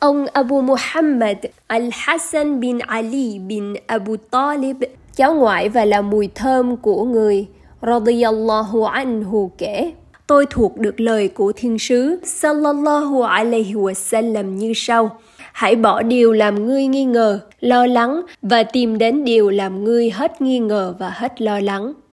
Ông Abu Muhammad Al-Hassan bin Ali bin Abu Talib, cháu ngoại và là mùi thơm của người, radiyallahu anhu kể. Tôi thuộc được lời của thiên sứ sallallahu alaihi wasallam như sau. Hãy bỏ điều làm ngươi nghi ngờ, lo lắng và tìm đến điều làm ngươi hết nghi ngờ và hết lo lắng.